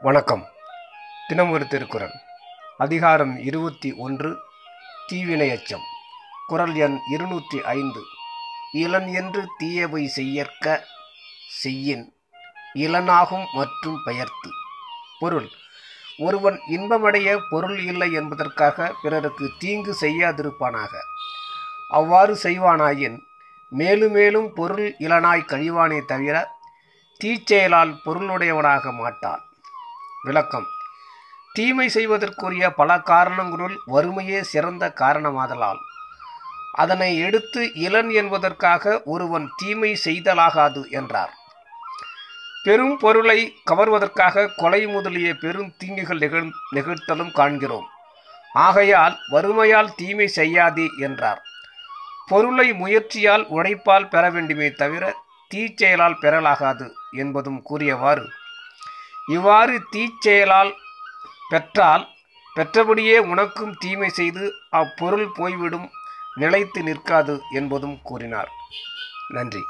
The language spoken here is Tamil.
வணக்கம். தினம் ஒரு திருக்குறள். அதிகாரம் இருபத்தி ஒன்று தீவினை அச்சம் குரல் எண் இருநூற்றி ஐந்து. இளன் என்று தீயவை செய்யற்க செய்யின் இளனாகும் மற்றும் பெயர்த்து. பொருள் ஒருவன் இன்பமடைய பொருள் இல்லை என்பதற்காக பிறருக்கு தீங்கு செய்யாதிருப்பானாக. அவ்வாறு செய்வானாயின் மேலும் மேலும் பொருள் இளனாய் கழிவானே தவிர தீச்செயலால் பொருளுடையவனாக மாட்டான். விளக்கம். தீமை செய்வதற்குரிய பல காரணங்களுள் வறுமையே சிறந்த காரணமாதலால். அதனை எடுத்து இளன் என்பதற்காக ஒருவன் தீமை செய்தலாகாது என்றார். பெரும் பொருளை கவர்வதற்காக கொலை முதலிய பெரும் தீங்குகள் நிகழ் நிகழ்த்தலும் காண்கிறோம். ஆகையால் வறுமையால் தீமை செய்யாதே என்றார். பொருளை முயற்சியால் உழைப்பால் பெற வேண்டுமே தவிர தீச்செயலால் பெறலாகாது என்பதும் கூறியவாறு இவ்வாறு தீச்செயலால் பெற்றால் பெற்றபடியே உனக்கும் தீமை செய்து அப்பொருள் போய்விடும் நிலைத்து நிற்காது என்பதும் கூறினார். நன்றி.